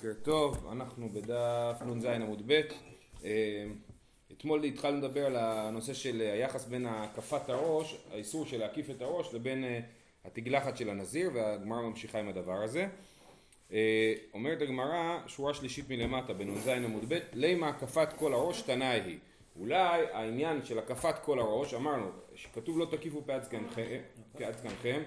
בוקר טוב, אנחנו בדף נ"ז עמוד ב'. אה, אתמול התחלנו לדבר על הנושא של היחס בין הקפת הראש, האיסור של להקיף את הראש, לבין אה, התגלחת של הנזיר, והגמרא ממשיכה עם הדבר הזה. אה, אומרת הגמרא, שורה שלישית מלמטה בנ"ז עמוד ב', לימה הקפת כל הראש תנאי היא. אולי העניין של הקפת כל הראש, אמרנו, שכתוב לא תקיפו פאת זקנכם,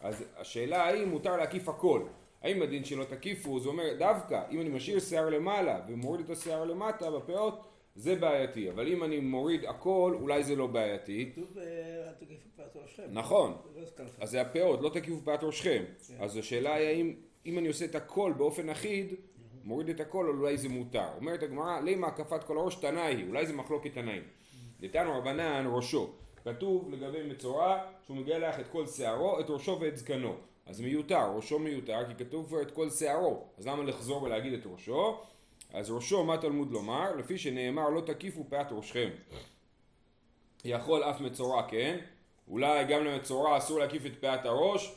אז השאלה האם מותר להקיף הכל. האם הדין שלא תקיפו, זה אומר דווקא אם אני משאיר שיער למעלה ומוריד את השיער למטה בפאות זה בעייתי, אבל אם אני מוריד הכל אולי זה לא בעייתי. כתוב אה, אל תקיפו פאת ראשכם. נכון, לא. אז זה הפאות, לא תקיפו פאת ראשכם. כן. אז השאלה היא האם אם אני עושה את הכל באופן אחיד, מוריד את הכל, אולי זה מותר. אומרת הגמרא, לימה הקפת כל הראש תנאי היא, אולי זה מחלוקת תנאים. דתנו רבנן ראשו, כתוב לגבי מצורע שהוא מגלח את כל שערו, את ראשו ואת זקנו. אז מיותר, ראשו מיותר, כי כתוב כבר את כל שערו, אז למה לחזור ולהגיד את ראשו? אז ראשו, מה תלמוד לומר? לפי שנאמר לא תקיפו פאת ראשכם. יכול אף מצורע, כן? אולי גם למצורע אסור להקיף את פאת הראש?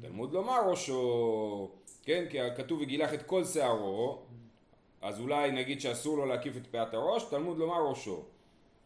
תלמוד לומר ראשו, כן? כי כתוב וגילח את כל שערו, אז אולי נגיד שאסור לו להקיף את פאת הראש, תלמוד לומר ראשו.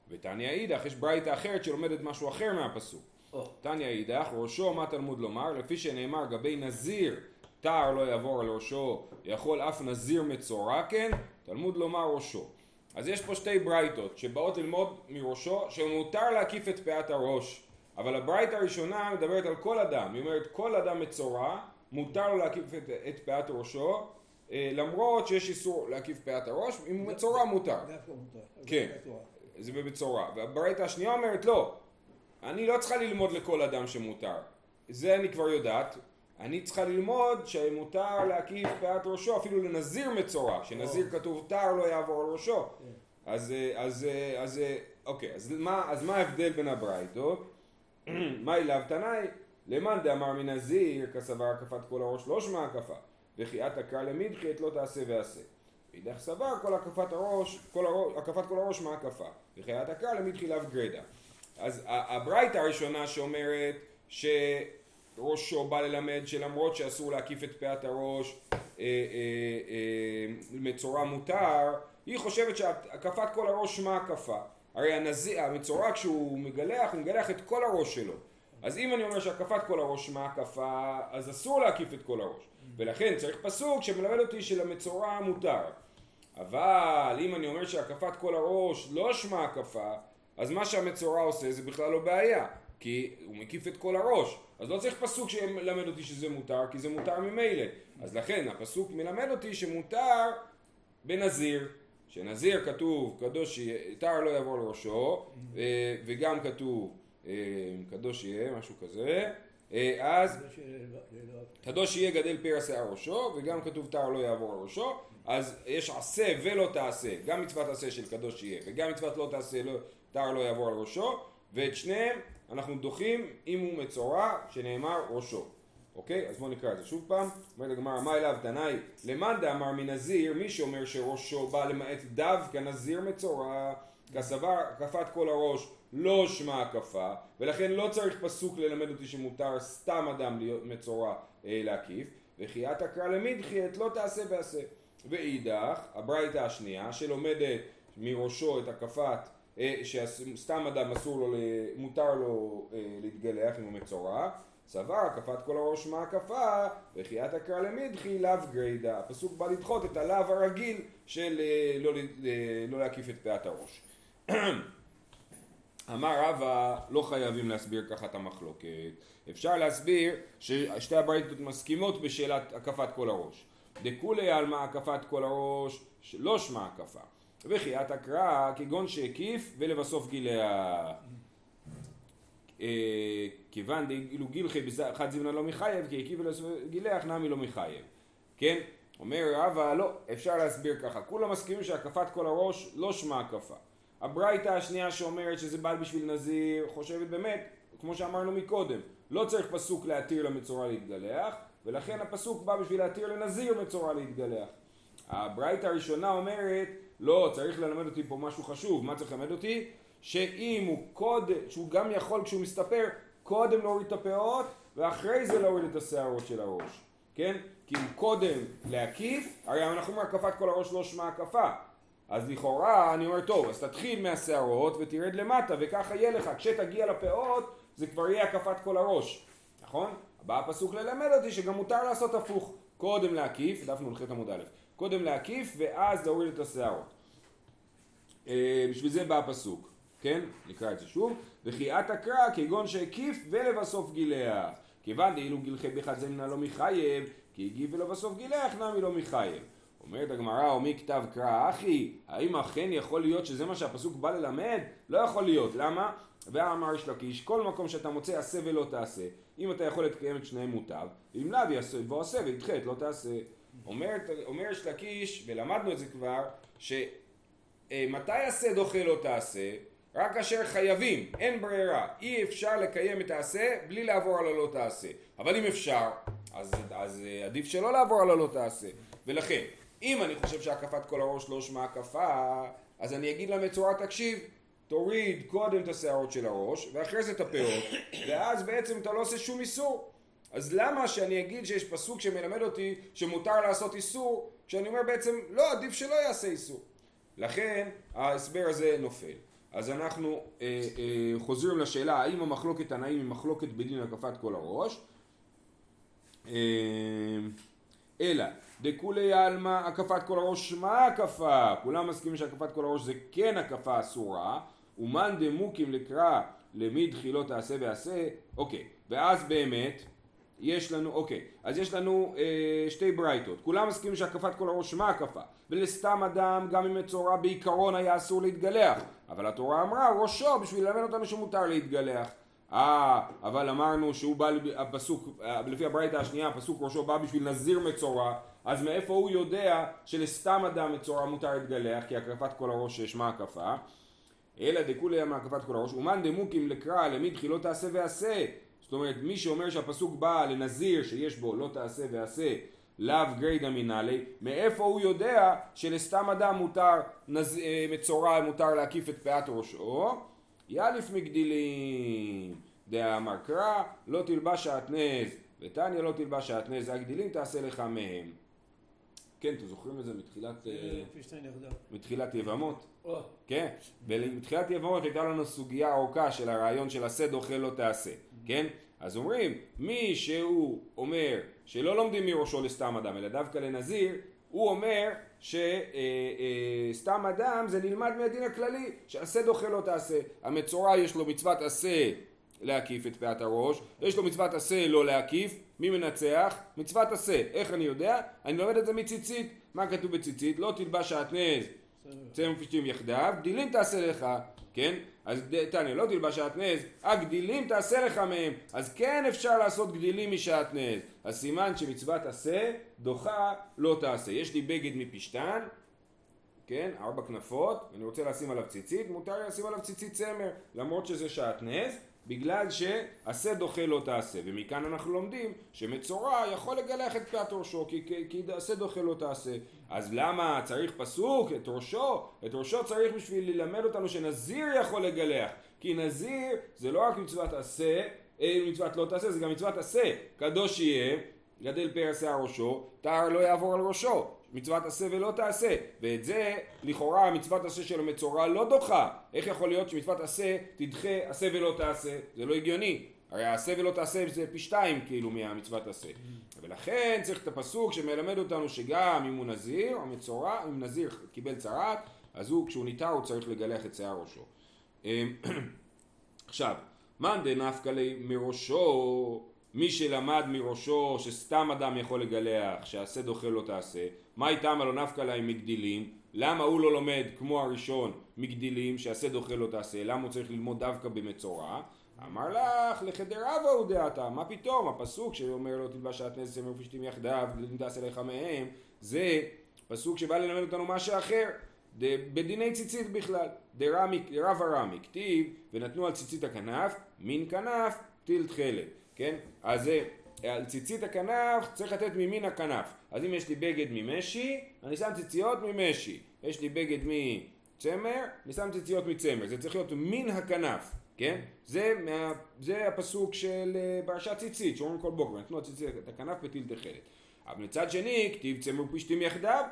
ותניא אידך, יש ברייתא אחרת שלומדת משהו אחר מהפסוק. תניא אידך, ראשו מה תלמוד לומר? לפי שנאמר גבי נזיר תער לא יעבור על ראשו, יכול אף נזיר מצורע כן, תלמוד לומר ראשו. אז יש פה שתי ברייתות שבאות ללמוד מראשו שמותר להקיף את פאת הראש. אבל הברייתא הראשונה מדברת על כל אדם, היא אומרת כל אדם מצורע, מותר לו להקיף את, את פאת ראשו, אה, למרות שיש איסור להקיף פאת הראש, אם הוא מצורע מותר. דווקא מותר. כן. זה במצורע. והברייתא השנייה אומרת לא, אני לא צריכה ללמוד לכל אדם שמותר. זה אני כבר יודעת. אני צריכה ללמוד שמותר להקיף פאת ראשו אפילו לנזיר מצורע, שנזיר כתוב תער לא יעבור על ראשו. אז, אה, אז, אה, אז, אה, אוקיי, אז מה, אז מה ההבדל בין הברייתות? מה אליו תנאי? למאן דאמר מנזיר כסבר הקפת כל הראש לא שמע הקפה וכי את הקרא למדחי את לא תעשה ועשה. ואידך סבר כל הקפת הראש, כל הראש, הקפת כל הראש מה הקפה וכי את הקרא למדחי לאו גרדה. אז הברייתא הראשונה שאומרת שראשו בא ללמד שלמרות שאסור להקיף את פאת הראש אה, אה, אה, מצורע מותר, היא חושבת שהקפת כל הראש מה הקפה? הרי הנזיר, המצורע כשהוא מגלח, הוא מגלח את כל הראש שלו. אז אם אני אומר שהקפת כל הראש מה הקפה, אז אסור להקיף את כל הראש. ולכן צריך פסוק שמלמד אותי שלמצורע מותר. אבל אם אני אומר שהקפת כל הראש לא שמה הקפה, אז מה שהמצורע עושה זה בכלל לא בעיה, כי הוא מקיף את כל הראש. אז לא צריך פסוק שמלמד אותי שזה מותר, כי זה מותר ממילא. אז לכן הפסוק מלמד אותי שמותר בנזיר. שנזיר כתוב קדוש יהיה, תער לא יעבור לראשו, אה, וגם כתוב אה, קדוש יהיה, משהו כזה. אה, אז קדוש יהיה גדל פרע שיער ראשו, וגם כתוב תער לא יעבור על ראשו, אז יש עשה ולא תעשה, גם מצוות עשה של קדוש יהיה, וגם מצוות לא תעשה, לא, תער לא יעבור על ראשו, ואת שניהם אנחנו דוחים אם הוא מצורע, שנאמר ראשו. אוקיי? אז בואו נקרא את זה שוב פעם. אומרת הגמרא, מה אליו תנאי? למאן דאמר מנזיר, מי שאומר שראשו בא למעט דווקא נזיר מצורע, כסבר הקפת כל הראש לא שמע הקפה, ולכן לא צריך פסוק ללמד אותי שמותר סתם אדם להיות מצורע אה, להקיף, וכי את אקרא למדחי את לא תעשה ועשה. ואידך, הברייתא השנייה, שלומדת מראשו את הקפת, שסתם אדם אסור לו, מותר לו אה, להתגלח אם הוא מצורע, סבר הקפת כל הראש מה הקפה, וכי את אקרא למדחי לאו גריידא. הפסוק בא לדחות את הלאו הרגיל של אה, לא, לא להקיף את פאת הראש. אמר רבא, לא חייבים להסביר ככה את המחלוקת. אפשר להסביר ששתי הברייתות מסכימות בשאלת הקפת כל הראש. דכולי עלמא הקפת כל הראש, לא שמע הקפה. וכי את הקרא כגון שהקיף ולבסוף גילח. אה, כיוון דאילו גילחי בחד זימנה לא מחייב, כי הקיף ולבסוף גילח נמי לא מחייב. כן? אומר רבא, לא, אפשר להסביר ככה. כולם מסכימים שהקפת כל הראש לא שמע הקפה. הברייתא השנייה שאומרת שזה בא בשביל נזיר, חושבת באמת, כמו שאמרנו מקודם, לא צריך פסוק להתיר למצורע להתגלח, ולכן הפסוק בא בשביל להתיר לנזיר מצורע להתגלח. הברייתא הראשונה אומרת, לא, צריך ללמד אותי פה משהו חשוב, מה צריך ללמד אותי? שאם הוא קודם, שהוא גם יכול כשהוא מסתפר, קודם להוריד את הפאות, ואחרי זה להוריד את השערות של הראש. כן? כי אם קודם להקיף, הרי אנחנו אומרים הקפת כל הראש לא שמה הקפה. אז לכאורה אני אומר טוב, אז תתחיל מהשערות ותרד למטה וככה יהיה לך, כשתגיע לפאות זה כבר יהיה הקפת כל הראש, נכון? בא הפסוק ללמד אותי שגם מותר לעשות הפוך, קודם להקיף, דף נ"ח עמוד א', קודם להקיף ואז להוריד את השערות. אה, בשביל זה בא הפסוק, כן? נקרא את זה שוב. וכי את הקרא כגון שהקיף ולבסוף גילח. כיוון דאילו גילחי בחד זמנה לא מחייב, כי הגיב ולבסוף גילח נמי לא מחייב. אומרת הגמרא, או מי כתב קרא אחי, האם אכן יכול להיות שזה מה שהפסוק בא ללמד? לא יכול להיות, למה? ואמר יש לקיש, כל מקום שאתה מוצא עשה ולא תעשה, אם אתה יכול לקיים את שניהם מוטב, אם לאו יעשה בוא עשה וידחה את לא תעשה. אומר, אומר יש לקיש, ולמדנו את זה כבר, שמתי עשה דוחה לא תעשה? רק כאשר חייבים, אין ברירה, אי אפשר לקיים את העשה בלי לעבור על הלא תעשה. אבל אם אפשר, אז, אז אה, עדיף שלא לעבור על הלא תעשה. ולכן, אם אני חושב שהקפת כל הראש לא שמה הקפה, אז אני אגיד למצורע תקשיב, תוריד קודם את השערות של הראש, ואחרי זה את הפאות, ואז בעצם אתה לא עושה שום איסור. אז למה שאני אגיד שיש פסוק שמלמד אותי שמותר לעשות איסור, כשאני אומר בעצם לא, עדיף שלא יעשה איסור. לכן ההסבר הזה נופל. אז אנחנו אה, אה, חוזרים לשאלה האם המחלוקת תנאים היא מחלוקת בדין הקפת כל הראש אה, אלא דכולי עלמא הקפת כל הראש מה הקפה כולם מסכימים שהקפת כל הראש זה כן הקפה אסורה ומאן דמוקים לקרא למי דחילות תעשה ועשה אוקיי ואז באמת יש לנו, אוקיי, אז יש לנו אה, שתי ברייתות. כולם מסכימים שהקפת כל הראש מה הקפה? ולסתם אדם, גם אם מצורע בעיקרון היה אסור להתגלח. אבל התורה אמרה ראשו בשביל ללמד אותנו שמותר להתגלח. אה, אבל אמרנו שהוא בא, הפסוק, לפי הברייתא השנייה, הפסוק ראשו בא בשביל נזיר מצורע, אז מאיפה הוא יודע שלסתם אדם מצורע מותר להתגלח, כי הקפת כל הראש שמה הקפה? אלא דכולי אמר הקפת כל הראש, ומאן דמוקים לקרא למי תחילות תעשה ועשה אומרת, מי שאומר שהפסוק בא לנזיר שיש בו לא תעשה ועשה לאו גרידא מנהלי, מאיפה הוא יודע שלסתם אדם מותר, נז... אה, מצורע מותר להקיף את פאת ראשו? יאליף מגדילים, דאמר קרא לא תלבש שעטנז, ותניא לא תלבש שעטנז, הגדילים תעשה לך מהם. כן, אתם זוכרים את זה מתחילת... אה, מתחילת יבמות? כן, ומתחילת יבמות הייתה לנו סוגיה ארוכה של הרעיון של עשה דוחה לא תעשה, כן? אז אומרים, מי שהוא אומר שלא לומדים מראשו לסתם אדם, אלא דווקא לנזיר, הוא אומר שסתם אה, אה, אדם זה נלמד מהדין הכללי, שעשה דוחה לא תעשה. המצורע יש לו מצוות עשה להקיף את פאת הראש, יש לו מצוות עשה לא להקיף, מי מנצח? מצוות עשה. איך אני יודע? אני לומד את זה מציצית. מה כתוב בציצית? לא תלבש שעטנז צמר ופשטים יחדיו, גדילים תעשה לך, כן? אז תניא, לא תלבש שעטנז, הגדילים תעשה לך מהם. אז כן אפשר לעשות גדילים משעטנז. אז סימן שמצוות עשה, דוחה, לא תעשה. יש לי בגד מפשתן, כן, ארבע כנפות, אני רוצה לשים עליו ציצית, מותר לי לשים עליו ציצית צמר, למרות שזה שעטנז, בגלל שעשה דוחה לא תעשה, ומכאן אנחנו לומדים שמצורע יכול לגלח את פאת ראשו, כי, כי, כי עשה דוחה לא תעשה. אז למה צריך פסוק את ראשו? את ראשו צריך בשביל ללמד אותנו שנזיר יכול לגלח, כי נזיר זה לא רק מצוות עשה, מצוות לא תעשה, זה גם מצוות עשה. קדוש יהיה, גדל פר שיער ראשו, טהר לא יעבור על ראשו. מצוות עשה ולא תעשה. ואת זה לכאורה מצוות עשה של המצורע לא דוחה. איך יכול להיות שמצוות עשה תדחה עשה ולא תעשה? זה לא הגיוני. הרי עשה ולא תעשה זה פי שתיים כאילו מהמצוות עשה. ולכן צריך את הפסוק שמלמד אותנו שגם אם הוא נזיר או מצורע אם נזיר קיבל צרעת אז הוא כשהוא ניתר הוא צריך לגלח את שיער ראשו. אמ, עכשיו מאן דנפקא לי מראשו? מי שלמד מראשו שסתם אדם יכול לגלח, שעשה דוחה לא תעשה, מה איתם הלא נפקא להם מגדילים? למה הוא לא לומד כמו הראשון מגדילים, שעשה דוחה לא תעשה? למה הוא צריך ללמוד דווקא במצורע? אמר לך, לחדרבה הוא דעתה, מה פתאום? הפסוק שאומר לו תלבש שעטנז צמר ופשתים יחדיו, גדילים תעשה לך מהם, זה פסוק שבא ללמד אותנו משהו אחר. בדיני ציצית בכלל, דרב הרמי, כתיב ונתנו על ציצית הכנף, מין כנף טיל תכלת. כן? אז זה, על ציצית הכנף צריך לתת ממין הכנף. אז אם יש לי בגד ממשי, אני שם ציציות ממשי. יש לי בגד מצמר, אני שם ציציות מצמר. זה צריך להיות מין הכנף, כן? זה, מה, זה הפסוק של אה, פרשת ציצית, שאומרים כל בוקר, נתנו הציצית את הכנף בטיל תכלת. אבל מצד שני, כתיב צמר פשתים יחדיו,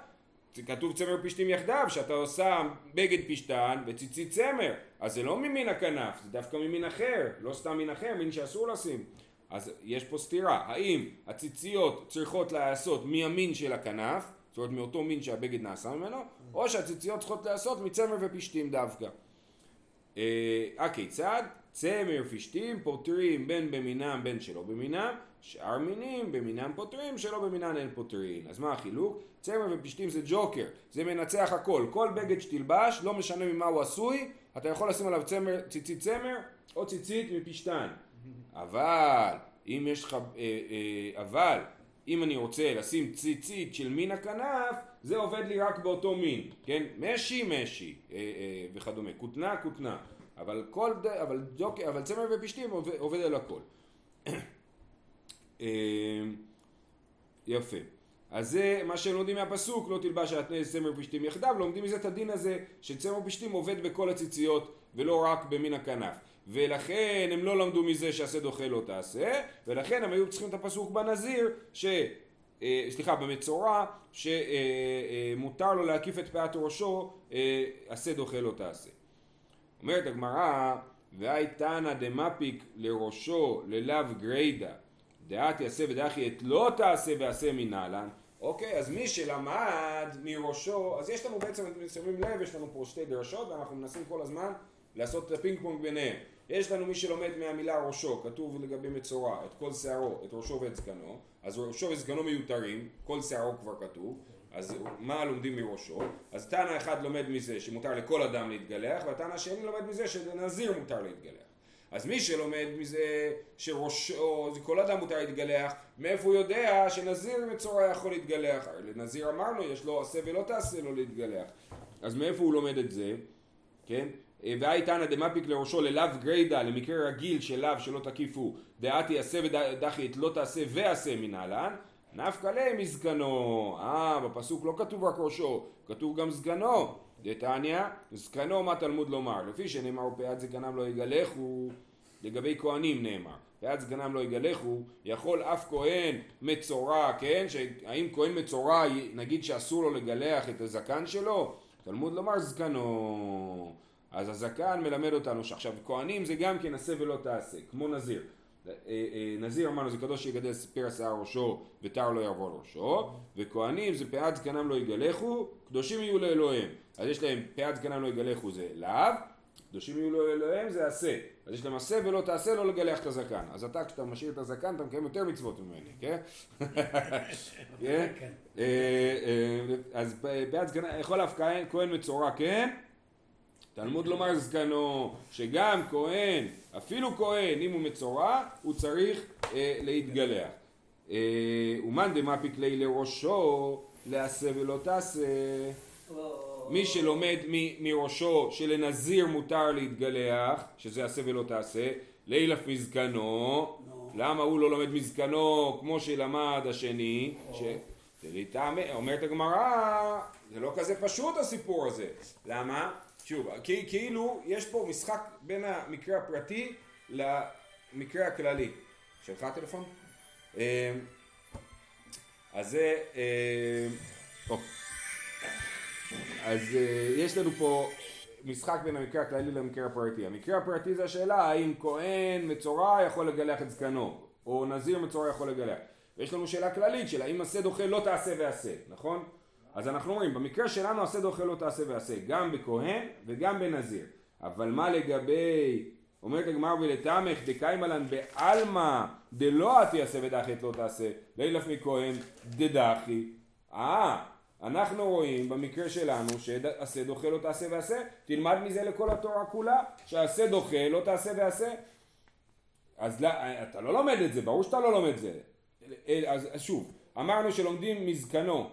כתוב צמר פשתים יחדיו, שאתה עושה בגד פשתן וציצית צמר, אז זה לא ממין הכנף, זה דווקא ממין אחר, לא סתם מין אחר, מין שאסור לשים. אז יש פה סתירה, האם הציציות צריכות להיעשות מהמין של הכנף, זאת אומרת מאותו מין שהבגד נעשה ממנו, או שהציציות צריכות להיעשות מצמר ופשתים דווקא. אה, הכיצד? צמר פשתים פותרים בין במינם בין שלא במינם, שאר מינים במינם פותרים, שלא במינם אין פותרים. אז מה החילוק? צמר ופשתים זה ג'וקר, זה מנצח הכל. כל בגד שתלבש, לא משנה ממה הוא עשוי, אתה יכול לשים עליו צמר, ציצית צמר או ציצית מפשתן. אבל אם יש לך, אה, אה, אבל אם אני רוצה לשים ציצית של מין הכנף, זה עובד לי רק באותו מין, כן? משי משי אה, וכדומה, כותנה כותנה, אבל כל. אבל, דוק, אבל צמר ופשתים עובד, על הכל. יפה. אז זה מה שהם לומדים מהפסוק, לא תלבש על צמר ופשתים יחדיו, לומדים מזה את הדין הזה שצמר ופשתים עובד בכל הציציות ולא רק במין הכנף. ולכן הם לא למדו מזה שעשה דוחה לא תעשה, ולכן הם היו צריכים את הפסוק בנזיר, ש... אה, סליחה, במצורע, שמותר לו להקיף את פאת ראשו, אה, עשה דוחה לא תעשה. אומרת הגמרא, והאי תנא דמפיק לראשו ללאו גרידא, דאתי עשה ודחי את לא תעשה ועשה מנא לן, אוקיי, אז מי שלמד מראשו, אז יש לנו בעצם, אתם שמים לב, יש לנו פה שתי דרשות, ואנחנו מנסים כל הזמן לעשות את הפינג פונג ביניהם. יש לנו מי שלומד מהמילה ראשו, כתוב לגבי מצורע, את כל שערו, את ראשו ואת זקנו, אז ראשו וזקנו מיותרים, כל שערו כבר כתוב, אז מה לומדים מראשו? אז תנא אחד לומד מזה שמותר לכל אדם להתגלח, והתנא השני לומד מזה שלנזיר מותר להתגלח. אז מי שלומד מזה שראשו, כל אדם מותר להתגלח, מאיפה הוא יודע שנזיר מצורע יכול להתגלח? לנזיר אמרנו, יש לו עשה ולא תעשה לו להתגלח. אז מאיפה הוא לומד את זה? כן? והי תנא דמפיק לראשו ללאו גריידא למקרה רגיל של לאו שלא תקיפו דעתי עשה ודחי את לא תעשה ועשה מנהלן נפקא ליה מזקנו אה בפסוק לא כתוב רק ראשו כתוב גם סגנו. דתניא זקנו מה תלמוד לומר לפי שנאמר פאת זקנם לא יגלחו לגבי כהנים נאמר פאת זקנם לא יגלחו יכול אף כהן מצורע כן? שהאם כהן מצורע נגיד שאסור לו לגלח את הזקן שלו? תלמוד לומר זקנו אז הזקן מלמד אותנו שעכשיו כהנים זה גם כן עשה ולא תעשה, כמו נזיר. אה, אה, נזיר אמרנו זה קדוש שיגדל פר שיער ראשו ותר לא יעבור ראשו וכהנים זה פאת זקנם לא יגלחו קדושים יהיו לאלוהים אז יש להם פאת זקנם לא יגלחו זה לאו קדושים יהיו לאלוהים זה עשה אז יש להם עשה ולא תעשה לא לגלח את הזקן אז אתה כשאתה משאיר את הזקן אתה מקיים יותר מצוות ממני כן? כן? אה, אז פאת זקנם יכול אף כהן מצורע כן תלמוד לומר זקנו, שגם כהן, אפילו כהן, אם הוא מצורע, הוא צריך אה, להתגלח. אה, ומאן דמפיק ליה לראשו, לעשה ולא תעשה. מי שלומד מראשו שלנזיר מותר להתגלח, שזה עשה ולא תעשה, לילף מזקנו, למה הוא לא לומד מזקנו כמו שלמד השני? אומרת הגמרא, זה לא כזה פשוט הסיפור הזה. למה? שוב, כאילו יש פה משחק בין המקרה הפרטי למקרה הכללי. שלך טלפון? אמ, אז זה... אמ, אז אה, יש לנו פה משחק בין המקרה הכללי למקרה הפרטי. המקרה הפרטי זה השאלה האם כהן מצורע יכול לגלח את זקנו, או נזיר מצורע יכול לגלח. ויש לנו שאלה כללית של האם עשה דוחה לא תעשה ועשה, נכון? אז אנחנו אומרים, במקרה שלנו עשה דוחה לא תעשה ועשה, גם בכהן וגם בנזיר. אבל מה לגבי, אומרת הגמר ולתמך דקיימלן בעלמא דלא עתי עשה ודחי לא תעשה, לילף מכהן דדחי. אה, אנחנו רואים במקרה שלנו שעשה דוחה לא תעשה ועשה, תלמד מזה לכל התורה כולה, שעשה דוחה לא תעשה ועשה. אז לא, אתה לא לומד את זה, ברור שאתה לא לומד את זה. אז שוב, אמרנו שלומדים מזקנו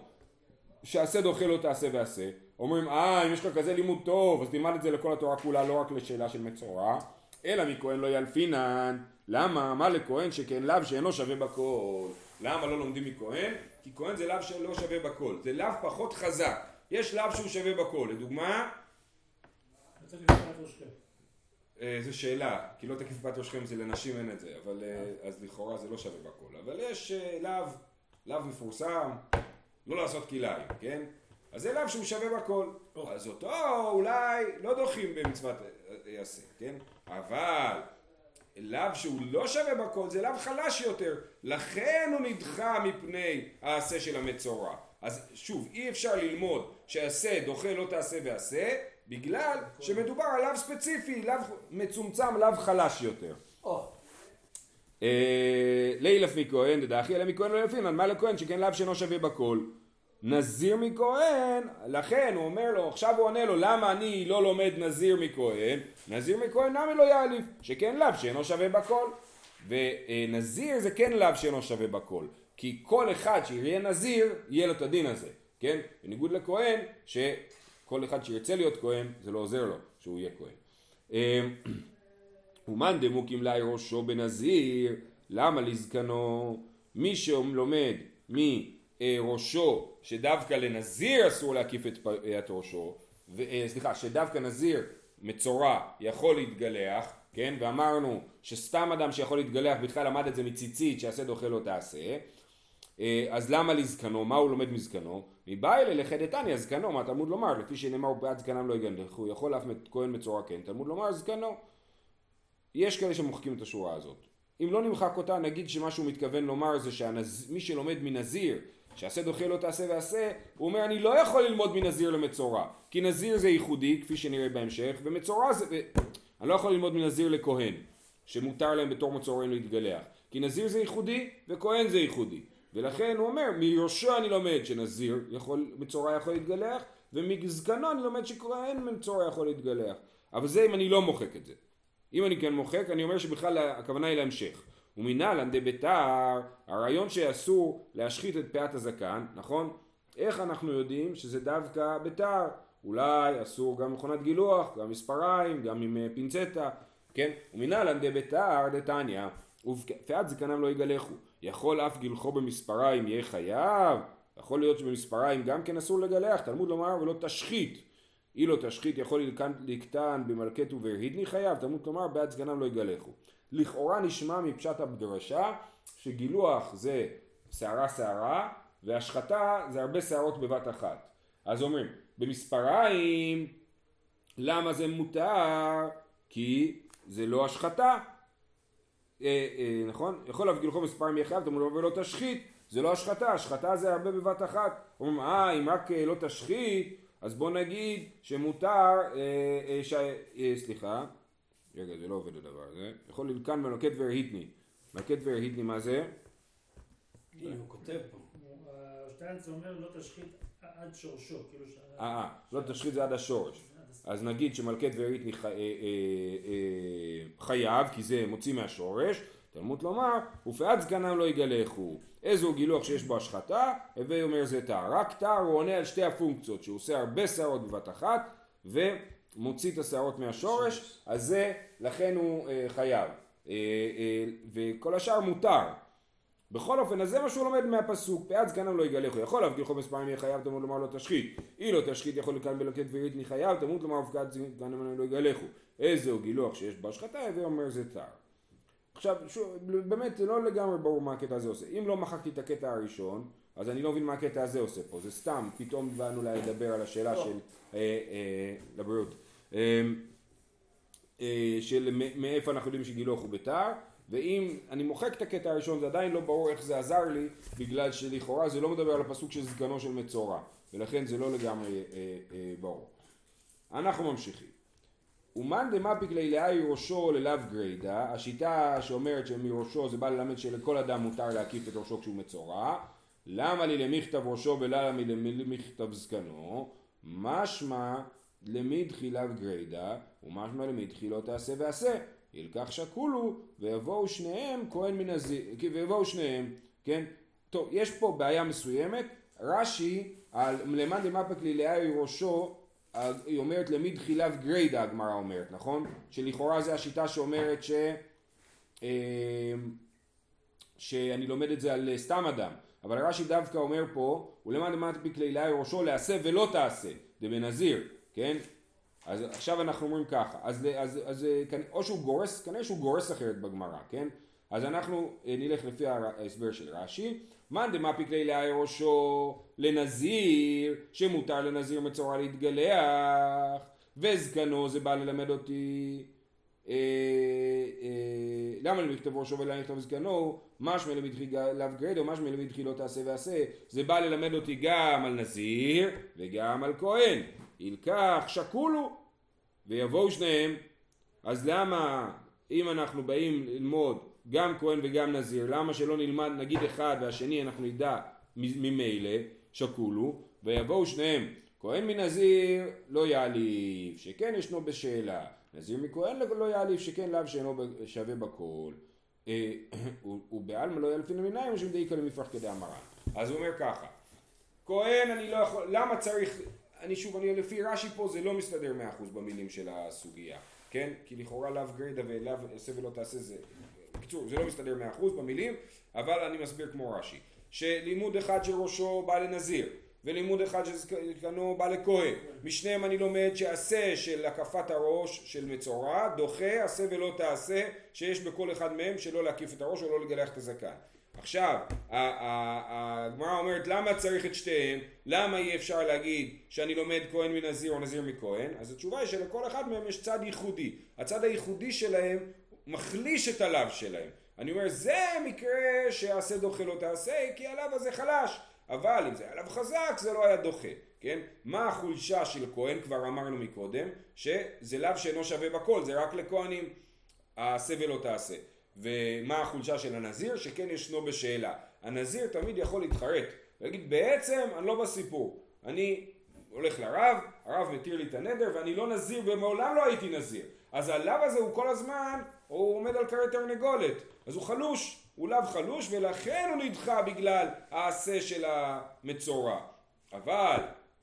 שעשה דוחה לא תעשה ועשה, אומרים אה אם יש לך כזה לימוד טוב אז תלמד את זה לכל התורה כולה לא רק לשאלה של מצורע. אלא מכהן לא ילפינן. למה? מה לכהן שכן לאו שאינו שווה בכל? למה לא לומדים מכהן? כי כהן זה לאו שלא שווה בכל. זה לאו פחות חזק. יש לאו שהוא שווה בכל. לדוגמה אה, זו שאלה, כי לא תקיף בת ראשכם זה לנשים אין את זה, אבל אה, אז לכאורה זה לא שווה בכל, אבל יש אה, לאו לאו מפורסם, לא לעשות כלאיים, כן? אז זה לאו שהוא שווה בכל. אז אותו אולי לא דוחים במצוות יעשה, כן? אבל לאו שהוא לא שווה בכל זה לאו חלש יותר, לכן הוא נדחה מפני העשה של המצורע. אז שוב, אי אפשר ללמוד שעשה דוחה לא תעשה ועשה, בגלל שמדובר על לאו ספציפי, לאו מצומצם, לאו חלש יותר. אה, לילף מכהן דדחי אלא מכהן לא יפין, על מה לכהן שכן לאו שאינו שווה בכל. נזיר מכהן, לכן הוא אומר לו, עכשיו הוא עונה לו, למה אני לא לומד נזיר מכהן? נזיר מכהן נמי לא יאליף, שכן לאו שאינו שווה בכל. ונזיר זה כן לאו שאינו שווה בכל. כי כל אחד שיהיה נזיר, יהיה לו את הדין הזה, כן? בניגוד לכהן, שכל אחד שירצה להיות כהן, זה לא עוזר לו שהוא יהיה כהן. אה, ומאן דמוקים לי ראשו בנזיר, למה לזקנו? מי שלומד מראשו שדווקא לנזיר אסור להקיף את פאת ראשו, ו, אה, סליחה, שדווקא נזיר מצורע יכול להתגלח, כן, ואמרנו שסתם אדם שיכול להתגלח בכלל למד את זה מציצית שעשה דוחה לא תעשה, אה, אז למה לזקנו? מה הוא לומד מזקנו? מבעי אלה לחדתני הזקנו, מה תלמוד לומר? לפי שנאמר פאת זקנם לא יגנדחו, יכול אף כהן מצורע כן, תלמוד לומר זקנו. יש כאלה שמוחקים את השורה הזאת. אם לא נמחק אותה, נגיד שמה שהוא מתכוון לומר זה שמי שלומד מנזיר, שעשה דוחה לא תעשה ועשה, הוא אומר אני לא יכול ללמוד מנזיר למצורע, כי נזיר זה ייחודי, כפי שנראה בהמשך, ומצורע זה... אני לא יכול ללמוד מנזיר לכהן, שמותר להם בתור מצורעים להתגלח, כי נזיר זה ייחודי וכהן זה ייחודי, ולכן הוא אומר מיהושע אני לומד שנזיר יכול, מצורע יכול להתגלח, ומזקנו אני לומד שכהן מצורע יכול להתגלח, אבל זה אם אני לא מוחק את זה. אם אני כן מוחק, אני אומר שבכלל הכוונה היא להמשך. ומנהלן דביתר, הרעיון שאסור להשחית את פאת הזקן, נכון? איך אנחנו יודעים שזה דווקא ביתר? אולי אסור גם מכונת גילוח, גם מספריים, גם עם אה, פינצטה, כן? ומנהלן דביתר דתניא, ופאת זקנם לא יגלחו. יכול אף גילחו במספריים יהיה חייב? יכול להיות שבמספריים גם כן אסור לגלח, תלמוד לומר ולא תשחית. אי לא תשחית יכול לקטן במלכת וברהידני חייב, תמות לומר בעד סגנם לא יגלחו. לכאורה נשמע מפשט הדרשה שגילוח זה שערה שערה והשחתה זה הרבה שערות בבת אחת. אז אומרים במספריים למה זה מותר? כי זה לא השחתה. אה, אה, נכון? יכול להביא גילוחו מספריים יהיה חייב, תמות לומר ולא תשחית. זה לא השחתה, השחתה זה הרבה בבת אחת. אומרים אה אם רק אה, לא תשחית אז בוא נגיד שמותר, אה, אה, ש... אה, סליחה, רגע זה לא עובד הדבר הזה, יכול ללקן מלקט והרהיטני, מלקט והרהיטני מה זה? הוא כותב פה. שטיינץ אומר לא תשחית עד שורשו, כאילו ש... אה, לא תשחית זה עד השורש. אז נגיד שמלכת והריתני חייב, כי זה מוציא מהשורש, תלמוד לומר, ופאת זקנם לא יגלחו. איזו גילוח שיש בו השחתה, הווי אומר זה תא. רק תא הוא עונה על שתי הפונקציות, שהוא עושה הרבה שערות בבת אחת, ומוציא את השערות מהשורש, אז זה, לכן הוא אה, חייב. אה, אה, וכל השאר מותר. בכל אופן, אז זה מה שהוא לומד מהפסוק, פאת זקנם לא יגלחו, יכול להבדיל חומץ פעמים יהיה חייב, תמוד לומר לא תשחית, אי לא תשחית יכול לקיים בלקט ועירית מחייב, תמוד לומר פאת זקנם לא יגלחו, איזהו גילוח שיש בו השחתה, הווי אומר זה תר. עכשיו, שוב, באמת זה לא לגמרי ברור מה הקטע הזה עושה. אם לא מחקתי את הקטע הראשון, אז אני לא מבין מה הקטע הזה עושה פה. זה סתם, פתאום באנו לדבר על השאלה לא. של... אה, אה, לבריאות. אה, אה, של מאיפה אנחנו יודעים שגילוח הוא ביתר, ואם אני מוחק את הקטע הראשון זה עדיין לא ברור איך זה עזר לי, בגלל שלכאורה זה לא מדבר על הפסוק של סגנו של מצורע, ולכן זה לא לגמרי אה, אה, ברור. אנחנו ממשיכים. ומאן דמפיק לילאי ראשו ללאו גריידא, השיטה שאומרת שמראשו זה בא ללמד שלכל אדם מותר להקיף את ראשו כשהוא מצורע, למה לי למכתב ראשו ולמה למכתב זקנו, משמע למדחי לאו גריידא, ומשמע למדחי לא תעשה ועשה, ילקח שקולו ויבואו שניהם כהן מן הזיר, ויבואו שניהם, כן? טוב, יש פה בעיה מסוימת, רש"י על למאן דמפיק לילאי ראשו היא אומרת למי דחילב גריידה הגמרא אומרת, נכון? שלכאורה זה השיטה שאומרת ש... אמ, שאני לומד את זה על סתם אדם, אבל רש"י דווקא אומר פה, ולמד למד בקלילה ראשו לעשה ולא תעשה, דבנזיר, כן? אז עכשיו אנחנו אומרים ככה, אז, אז, אז, אז או שהוא גורס, כנראה שהוא גורס אחרת בגמרא, כן? אז אנחנו אה, נלך לפי ההסבר של רש"י. מאן דמפיק לילה ראשו לנזיר, שמותר לנזיר מצורע להתגלח, וזקנו זה בא ללמד אותי. אה, אה, למה למכתב ראשו ולמה לכתוב זקנו, משמע למדחי לאו גרדו, משמע למדחי לא תעשה ועשה, זה בא ללמד אותי גם על נזיר וגם על כהן, ילקח שקולו ויבואו שניהם, אז למה אם אנחנו באים ללמוד גם כהן וגם נזיר, למה שלא נלמד נגיד אחד והשני אנחנו נדע ממילא, שקולו, ויבואו שניהם, כהן מנזיר לא יעליב, שכן ישנו בשאלה, נזיר מכהן לא יעליב, שכן לאו שאינו שווה בכל, אה, ובעלמא לא ילפין מניים, ושם דאיקה למפרח כדי המרן. אז הוא אומר ככה, כהן אני לא יכול, למה צריך, אני שוב, אני לפי רש"י פה זה לא מסתדר מאה אחוז במילים של הסוגיה, כן? כי לכאורה לאו גרידא ולאו עשה ולא תעשה זה בקיצור, זה לא מסתדר מאה אחוז במילים, אבל אני מסביר כמו רש"י. שלימוד אחד של ראשו בא לנזיר, ולימוד אחד של זקנו בא לכהן. משניהם אני לומד שעשה של הקפת הראש של מצורע, דוחה, עשה ולא תעשה, שיש בכל אחד מהם שלא להקיף את הראש או לא לגלח את הזקן. עכשיו, הגמרא אומרת למה צריך את שתיהם? למה אי אפשר להגיד שאני לומד כהן מנזיר או נזיר מכהן? אז התשובה היא שלכל אחד מהם יש צד ייחודי. הצד הייחודי שלהם מחליש את הלאו שלהם. אני אומר, זה מקרה שעשה דוחה לא תעשה, כי הלאו הזה חלש. אבל אם זה היה לאו חזק, זה לא היה דוחה, כן? מה החולשה של כהן? כבר אמרנו מקודם, שזה לאו שאינו שווה בכל, זה רק לכהנים. העשה ולא תעשה. ומה החולשה של הנזיר? שכן ישנו בשאלה. הנזיר תמיד יכול להתחרט, ולהגיד בעצם אני לא בסיפור. אני הולך לרב, הרב מתיר לי את הנדר ואני לא נזיר ומעולם לא הייתי נזיר. אז הלאו הזה הוא כל הזמן הוא עומד על כרי תרנגולת, אז הוא חלוש, הוא לאו חלוש ולכן הוא נדחה בגלל העשה של המצורע. אבל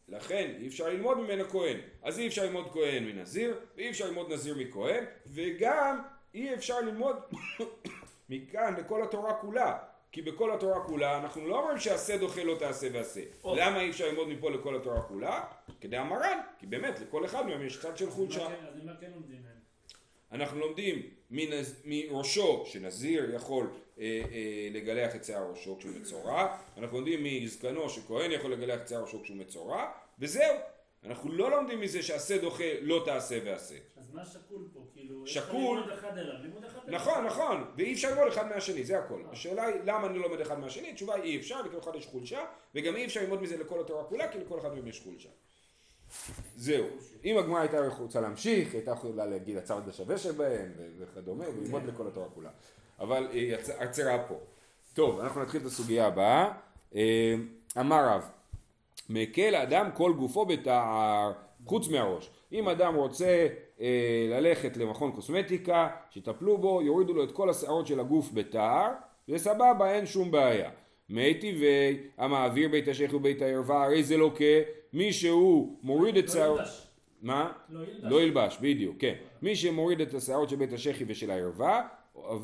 לכן אי אפשר ללמוד ממנו כהן, אז אי אפשר ללמוד כהן מנזיר, ואי אפשר ללמוד נזיר מכהן, וגם אי אפשר ללמוד מכאן לכל התורה כולה. כי בכל התורה כולה אנחנו לא אומרים שעשה דוחה לא תעשה ועשה. למה אי אפשר ללמוד מפה לכל התורה כולה? כדי המרן, כי באמת לכל אחד מהם יש צד של חולשה. אז מה כן לומדים מהם? אנחנו לומדים מנז... מראשו שנזיר יכול אה, אה, לגלח את שיער ראשו כשהוא מצורע, אנחנו לומדים מזקנו שכהן יכול לגלח את שיער ראשו כשהוא מצורע, וזהו. אנחנו לא לומדים מזה שעשה דוחה לא תעשה ועשה. אז מה שקול פה? כאילו, שקול- יש לך לימוד אחד אליו, לימוד אחד אליו. נכון, נכון, ואי אפשר ללמוד אחד מהשני, זה הכל. השאלה היא למה אני לומד אחד מהשני, התשובה היא אי אפשר, לכל אחד יש חולשה, וגם אי אפשר ללמוד מזה לכל התורה כולה, כי לכל אחד מהם יש חולשה. זהו. אם הגמרא הייתה רוצה להמשיך, הייתה יכולה להגיד הצד השווה שבהם וכדומה, וללמוד לכל התורה כולה. אבל היא עצ- עצרה פה. טוב, אנחנו נתחיל את הסוגיה הבאה. אה, אמר רב, מקל אדם כל גופו בתער, חוץ מהראש. אם אדם רוצה אה, ללכת למכון קוסמטיקה, שיטפלו בו, יורידו לו את כל השערות של הגוף בתער, וסבבה, אין שום בעיה. מי טבעי, המעביר בית השייח ובית הערווה, הרי זה לא כמי שהוא מוריד את לא שערות... מה? לא ילבש. לא ילבש, בדיוק, כן. מי שמוריד את השערות של בית השחי ושל הערווה,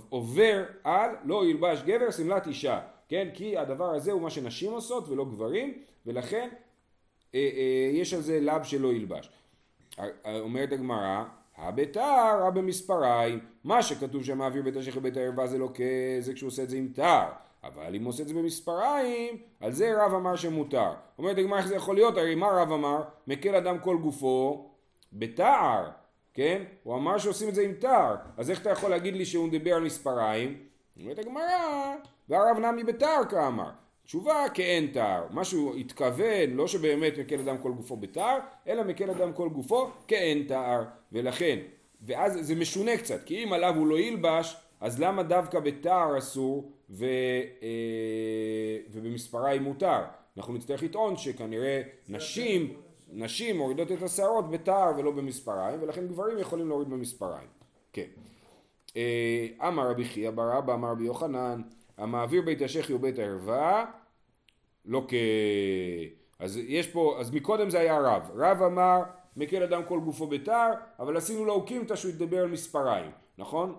עובר על לא ילבש גבר שמלת אישה, כן? כי הדבר הזה הוא מה שנשים עושות ולא גברים, ולכן אה, אה, יש על זה לאו שלא ילבש. אה, אומרת הגמרא, הבתר, רב במספריים, מה שכתוב שם מעביר בית השחי ובית הערווה זה לא כזה כשהוא עושה את זה עם תר. אבל אם הוא עושה את זה במספריים, על זה רב אמר שמותר. אומרת הגמרא איך זה יכול להיות? הרי מה רב אמר? מקל אדם כל גופו בתער, כן? הוא אמר שעושים את זה עם תער, אז איך אתה יכול להגיד לי שהוא דיבר על מספריים? אומרת הגמרא, והרב נמי בתער כאמר. תשובה כאין תער, מה שהוא התכוון, לא שבאמת מקל אדם כל גופו בתער, אלא מקל אדם כל גופו כאין תער, ולכן, ואז זה משונה קצת, כי אם עליו הוא לא ילבש, אז למה דווקא בתער אסור ו, אה, ובמספריים מותר? אנחנו נצטרך לטעון שכנראה נשים, נשים מורידות את השערות בתער ולא במספריים, ולכן גברים יכולים להוריד במספריים. כן. אה, אמר רבי חייא בר אבא אמר רבי יוחנן, המעביר בית השחי ובית הערווה, לא כ... אז יש פה, אז מקודם זה היה רב. רב אמר, מקל אדם כל גופו בתער, אבל עשינו לו אוקימתא שהוא ידבר על מספריים, נכון?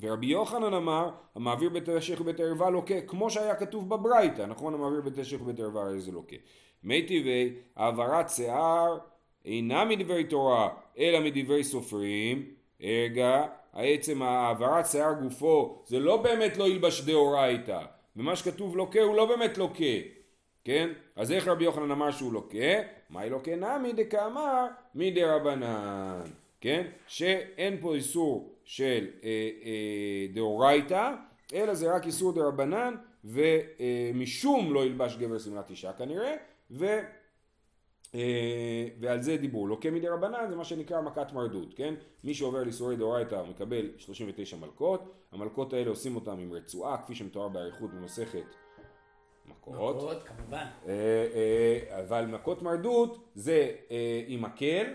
ורבי יוחנן אמר, המעביר בית השייח ובית הערווה לוקה, כמו שהיה כתוב בברייתא, נכון? המעביר בית השייח ובית הערווה הרי זה לוקה. מי טבעי, העברת שיער אינה מדברי תורה, אלא מדברי סופרים, רגע, עצם העברת שיער גופו זה לא באמת לא ילבש דאורייתא, ומה שכתוב לוקה הוא לא באמת לוקה, כן? אז איך רבי יוחנן אמר שהוא לוקה? מאי לוקה נמי דקאמר מדי רבנן, כן? שאין פה איסור של אה, אה, דאורייתא, אלא זה רק איסור דרבנן, ומשום לא ילבש גבר שמלת אישה כנראה, ו... אה, ועל זה דיבור. לוקה מדי רבנן זה מה שנקרא מכת מרדות, כן? מי שעובר לאיסורי דאורייתא מקבל 39 מלקות, המלקות האלה עושים אותם עם רצועה, כפי שמתואר באריכות במסכת מכות. מכות, כמובן. אה, אה, אבל מכות מרדות זה עם מקל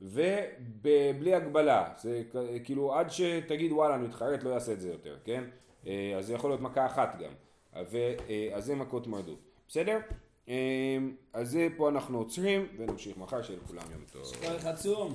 ובלי הגבלה, זה כאילו עד שתגיד וואלה אני מתחרט לא אעשה את זה יותר, כן? אז זה יכול להיות מכה אחת גם, אז זה מכות מרדות, בסדר? אה, אז זה פה אנחנו עוצרים ונמשיך מחר שיהיה לכולם יום טוב. כל אחד צום.